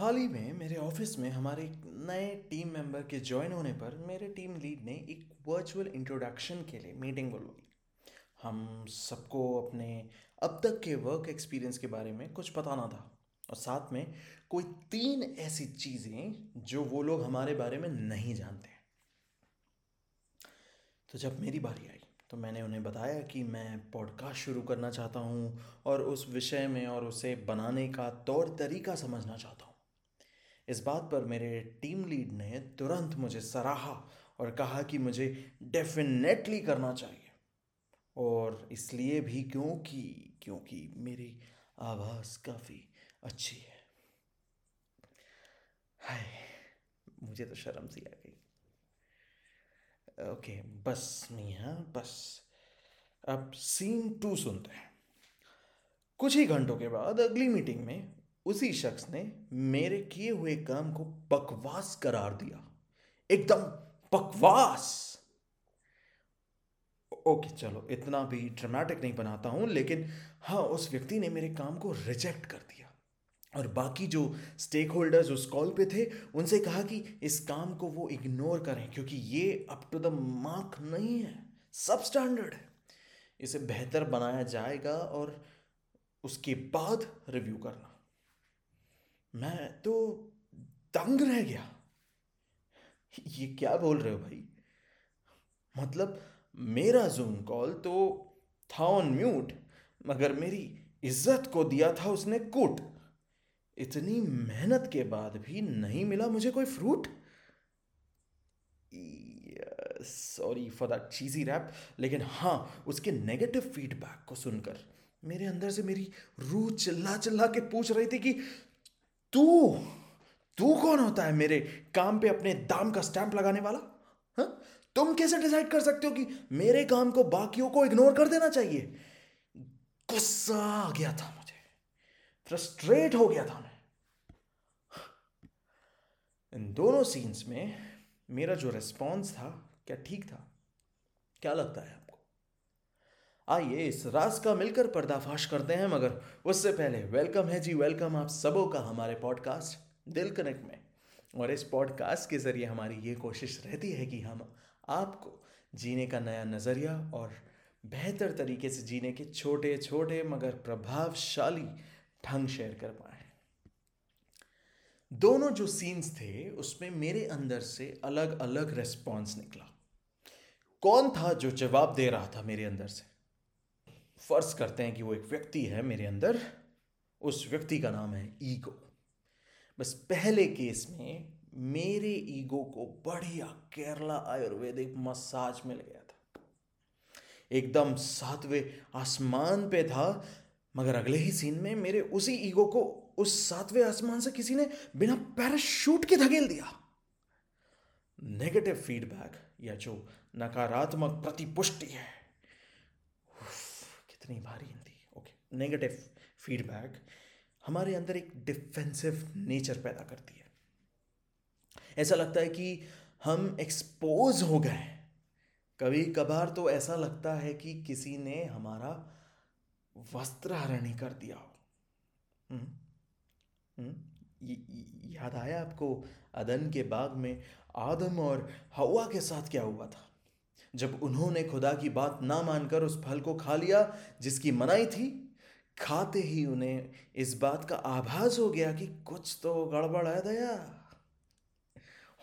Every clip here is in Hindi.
हाल ही में मेरे ऑफ़िस में हमारे एक नए टीम मेंबर के ज्वाइन होने पर मेरे टीम लीड ने एक वर्चुअल इंट्रोडक्शन के लिए मीटिंग बुलवाई हम सबको अपने अब तक के वर्क एक्सपीरियंस के बारे में कुछ बताना था। और साथ में कोई तीन ऐसी चीज़ें जो वो लोग हमारे बारे में नहीं जानते। तो जब मेरी बारी आई तो मैंने उन्हें बताया कि मैं पॉडकास्ट शुरू करना चाहता हूँ और उस विषय में और उसे बनाने का तौर तरीका समझना चाहता हूँ। इस बात पर मेरे टीम लीड ने तुरंत मुझे सराहा और कहा कि मुझे डेफिनेटली करना चाहिए। और इसलिए भी क्योंकि क्योंकि मेरी आवाज़ काफ़ी अच्छी है। हाय, मुझे तो शर्म सी आ गई। ओके, बस मियाँ, बस। अब सीन टू सुनते हैं। कुछ ही घंटों के बाद अगली मीटिंग में उसी शख्स ने मेरे किए हुए काम को बकवास करार दिया। एकदम बकवास। ओके, चलो, इतना भी ड्रामेटिक नहीं बनाता हूँ, लेकिन हाँ उस व्यक्ति ने मेरे काम को रिजेक्ट कर दिया। और बाकी जो स्टेक होल्डर्स उस कॉल पे थे, उनसे कहा कि इस काम को वो इग्नोर करें, क्योंकि ये अप टू द मार्क नहीं है सब स्टैंडर्ड है। इसे बेहतर बनाया जाएगा और उसके बाद रिव्यू करना। मैं तो दंग रह गया। ये क्या बोल रहे हो भाई? मतलब मेरा जूम कॉल तो था ऑन म्यूट मगर मेरी इज़्ज़त को दिया था उसने कुट। इतनी मेहनत के बाद भी नहीं मिला मुझे कोई fruit sorry for that cheesy wrap लेकिन हाँ उसके नेगेटिव फीडबैक को सुनकर मेरे अंदर से मेरी रूह चिल्ला चिल्ला के पूछ रही थी कि तू तू कौन होता है मेरे काम पे अपने दाम का स्टैंप लगाने वाला? हा? तुम कैसे डिसाइड कर सकते हो कि मेरे काम को बाकियों को इग्नोर कर देना चाहिए? गुस्सा आ गया था मुझे। फ्रस्ट्रेट हो गया था मैं। इन दोनों सीन्स में मेरा जो रिस्पॉन्स था, क्या ठीक था? क्या लगता है? आइए इस राज का मिलकर पर्दाफाश करते हैं, मगर उससे पहले वेलकम है जी वेलकम आप सबों का हमारे पॉडकास्ट दिल कनेक्ट में। और इस पॉडकास्ट के ज़रिए हमारी ये कोशिश रहती है कि हम आपको जीने का नया नज़रिया और बेहतर तरीके से जीने के छोटे छोटे मगर प्रभावशाली ढंग शेयर कर पाए। दोनों जो सीन्स थे, उसमें मेरे अंदर से अलग अलग रेस्पॉन्स निकला। कौन था जो जवाब दे रहा था मेरे अंदर से? फ़र्ज़ करते हैं कि वो एक व्यक्ति है मेरे अंदर। उस व्यक्ति का नाम है ईगो। बस पहले केस में मेरे ईगो को बढ़िया केरला आयुर्वेदिक मसाज मिल गया था। एकदम सातवें आसमान पे था, मगर अगले ही सीन में मेरे उसी ईगो को उस सातवें आसमान से किसी ने बिना पैराशूट के धकेल दिया। नेगेटिव फीडबैक या जो नकारात्मक प्रतिपुष्टि है कितनी भारी हिंदी। ओके नेगेटिव फीडबैक हमारे अंदर एक डिफेंसिव नेचर पैदा करती है। ऐसा लगता है कि हम एक्सपोज हो गए कभी कभार तो ऐसा लगता है कि किसी ने हमारा वस्त्र हरणी कर दिया हो। हम्म, हम्म, याद आया आपको? अदन के बाग में आदम और हवा के साथ क्या हुआ था? जब उन्होंने खुदा की बात ना मानकर उस फल को खा लिया, जिसकी मनाई थी, खाते ही उन्हें इस बात का आभास हो गया कि कुछ तो गड़बड़ है दया।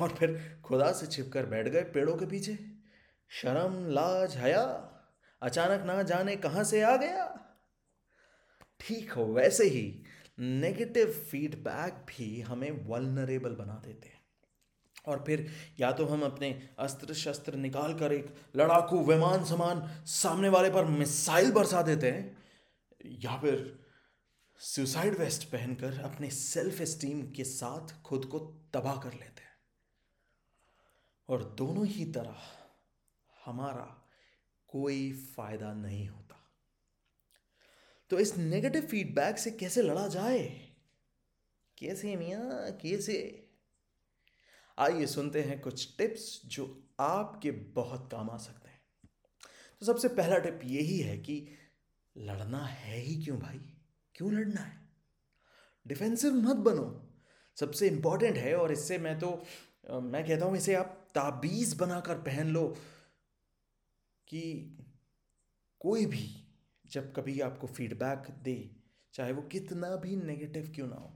और फिर खुदा से छिपकर बैठ गए पेड़ों के पीछे। शर्म, लाज, हया, अचानक ना जाने कहाँ से आ गया। ठीक हो, वैसे ही नेगेटिव फीडबैक भी हमें वलनरेबल बना देते हैं। और फिर या तो हम अपने अस्त्र शस्त्र निकाल कर एक लड़ाकू विमान समान सामने वाले पर मिसाइल बरसा देते हैं, या फिर सुसाइड वेस्ट पहनकर अपने सेल्फ एस्टीम के साथ खुद को तबाह कर लेते हैं। और दोनों ही तरह हमारा कोई फ़ायदा नहीं होता। तो इस नेगेटिव फीडबैक से कैसे लड़ा जाए? कैसे मियाँ? कैसे? आइए सुनते हैं कुछ टिप्स जो आपके बहुत काम आ सकते हैं। तो सबसे पहला टिप यही है कि लड़ना है ही क्यों भाई? क्यों लड़ना है? डिफेंसिव मत बनो। सबसे इंपॉर्टेंट है और इससे मैं तो मैं कहता हूँ इसे आप ताबीज़ बनाकर पहन लो कि कोई भी जब कभी आपको फीडबैक दे, चाहे वो कितना भी नेगेटिव क्यों ना हो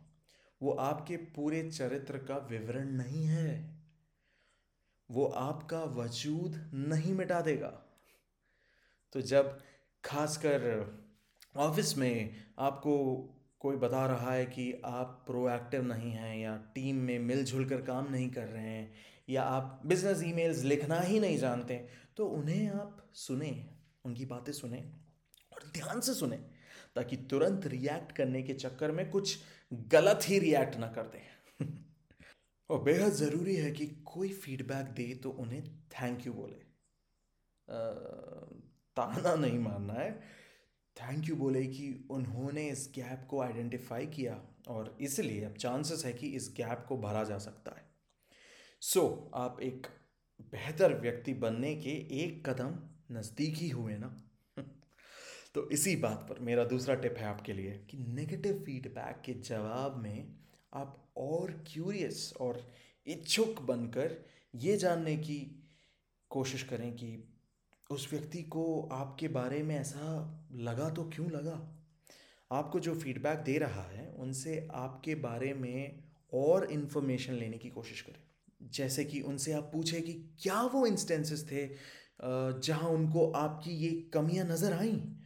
वो आपके पूरे चरित्र का विवरण नहीं है। वो आपका वजूद नहीं मिटा देगा। तो जब खासकर ऑफ़िस में आपको कोई बता रहा है कि आप प्रोएक्टिव नहीं हैं या टीम में मिलजुल कर काम नहीं कर रहे हैं या आप बिज़नेस ईमेल्स लिखना ही नहीं जानते तो उन्हें आप सुने, उनकी बातें सुने और ध्यान से सुने। ताकि तुरंत रिएक्ट करने के चक्कर में कुछ गलत ही रिएक्ट ना कर दें। और बेहद ज़रूरी है कि कोई फीडबैक दे तो उन्हें थैंक यू बोले। ताना नहीं मानना है। थैंक यू बोले कि उन्होंने इस गैप को आइडेंटिफाई किया और इसलिए अब चांसेस है कि इस गैप को भरा जा सकता है। सो so, आप एक बेहतर व्यक्ति बनने के एक कदम नज़दीक ही हुए ना? तो इसी बात पर मेरा दूसरा टिप है आपके लिए कि नेगेटिव फीडबैक के जवाब में आप और क्यूरियस और इच्छुक बनकर ये जानने की कोशिश करें कि उस व्यक्ति को आपके बारे में ऐसा लगा तो क्यों लगा? आपको जो फीडबैक दे रहा है, उनसे आपके बारे में और इन्फॉर्मेशन लेने की कोशिश करें। जैसे कि उनसे आप पूछें कि क्या वो इंस्टेंसेस थे जहाँ उनको आपकी ये कमियाँ नज़र आईं?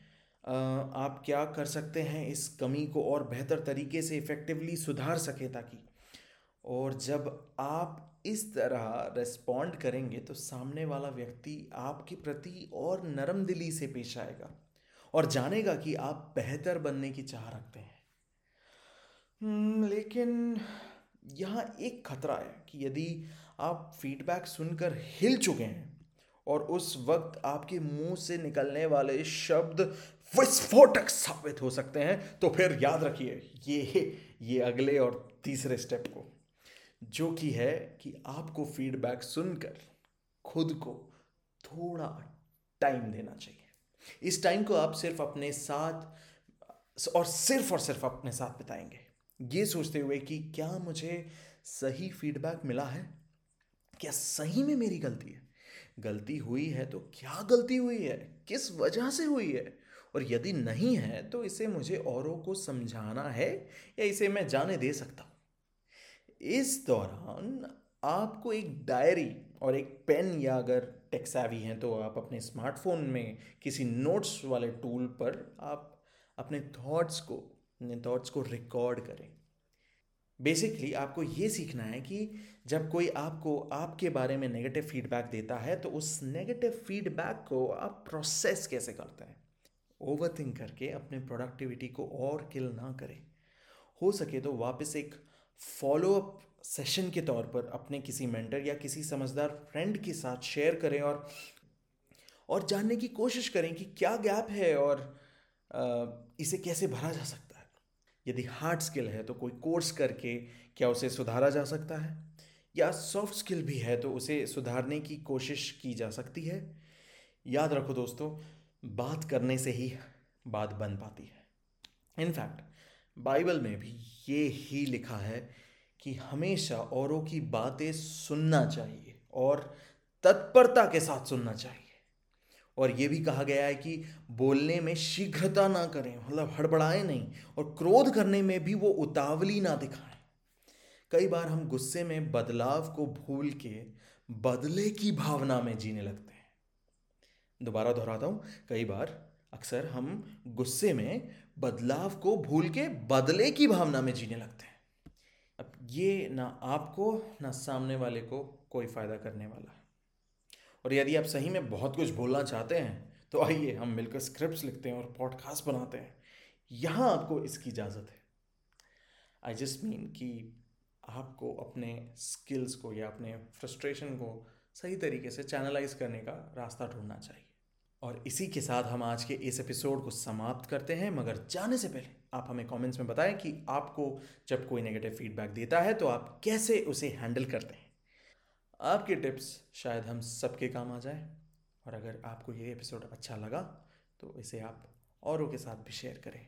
आप क्या कर सकते हैं इस कमी को और बेहतर तरीके से इफ़ेक्टिवली सुधार सके ताकि। और जब आप इस तरह रिस्पॉन्ड करेंगे तो सामने वाला व्यक्ति आपके प्रति और नरम दिली से पेश आएगा और जानेगा कि आप बेहतर बनने की चाह रखते हैं। हम्म, लेकिन यहाँ एक खतरा है कि यदि आप फीडबैक सुनकर हिल चुके हैं और उस वक्त आपके मुँह से निकलने वाले शब्द विस्फोटक साबित हो सकते हैं। तो फिर याद रखिए, ये ये अगले और तीसरे स्टेप को, जो कि है कि आपको फीडबैक सुनकर खुद को थोड़ा टाइम देना चाहिए। इस टाइम को आप सिर्फ़ अपने साथ, और सिर्फ़ और सिर्फ़ अपने साथ बिताएँगे। ये सोचते हुए कि क्या मुझे सही फीडबैक मिला है? क्या सही में मेरी गलती है? गलती हुई है तो क्या गलती हुई है? किस वजह से हुई है? और यदि नहीं है तो इसे मुझे औरों को समझाना है या इसे मैं जाने दे सकता हूँ। इस दौरान आपको एक डायरी और एक पेन, या अगर टेक्सावी हैं तो आप अपने स्मार्टफ़ोन में किसी नोट्स वाले टूल पर आप अपने थॉट्स को, अपने थॉट्स को रिकॉर्ड करें। बेसिकली आपको ये सीखना है कि जब कोई आपको आपके बारे में नेगेटिव फीडबैक देता है तो उस नेगेटिव फीडबैक को आप प्रोसेस कैसे करते हैं? ओवर थिंक करके अपने प्रोडक्टिविटी को और किल ना करें। हो सके तो वापस एक फॉलो अप सेशन के तौर पर अपने किसी मेंटर या किसी समझदार फ्रेंड के साथ शेयर करें और और जानने की कोशिश करें कि क्या गैप है और इसे कैसे भरा जा सकता है। यदि हार्ड स्किल है तो कोई कोर्स करके क्या उसे सुधारा जा सकता है? या सॉफ्ट स्किल भी है तो उसे सुधारने की कोशिश की जा सकती है? याद रखो दोस्तों बात करने से ही बात बन पाती है। इनफैक्ट बाइबल में भी ये ही लिखा है कि हमेशा औरों की बातें सुनना चाहिए और तत्परता के साथ सुनना चाहिए। और ये भी कहा गया है कि बोलने में शीघ्रता ना करें मतलब हड़बड़ाएँ नहीं और क्रोध करने में भी वो उतावली ना दिखाएँ। कई बार हम गुस्से में बदलाव को भूल के बदले की भावना में जीने लगते हैं। दोबारा दोहराता हूँ, कई बार अक्सर हम गुस्से में बदलाव को भूल के बदले की भावना में जीने लगते हैं। अब ये ना आपको, ना सामने वाले को कोई फ़ायदा करने वाला है। और यदि आप सही में बहुत कुछ बोलना चाहते हैं तो आइए हम मिलकर स्क्रिप्ट लिखते हैं और पॉडकास्ट बनाते हैं। यहाँ आपको इसकी इजाज़त है। आई जस्ट मीन कि आपको अपने स्किल्स को या अपने फ्रस्ट्रेशन को सही तरीके से चैनलाइज करने का रास्ता ढूंढना चाहिए। और इसी के साथ हम आज के इस एपिसोड को समाप्त करते हैं। मगर जाने से पहले आप हमें कमेंट्स में बताएँ कि आपको जब कोई नेगेटिव फीडबैक देता है तो आप कैसे उसे हैंडल करते हैं? आपके टिप्स शायद हम सबके काम आ जाए। और अगर आपको ये एपिसोड अच्छा लगा तो इसे आप औरों के साथ भी शेयर करें।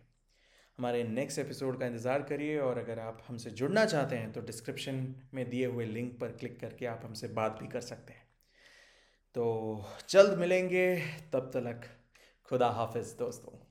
हमारे नेक्स्ट एपिसोड का इंतज़ार करिए और अगर आप हमसे जुड़ना चाहते हैं तो डिस्क्रिप्शन में दिए हुए लिंक पर क्लिक करके आप हमसे बात भी कर सकते हैं। तो जल्द मिलेंगे। तब तक खुदा हाफिज़ दोस्तों।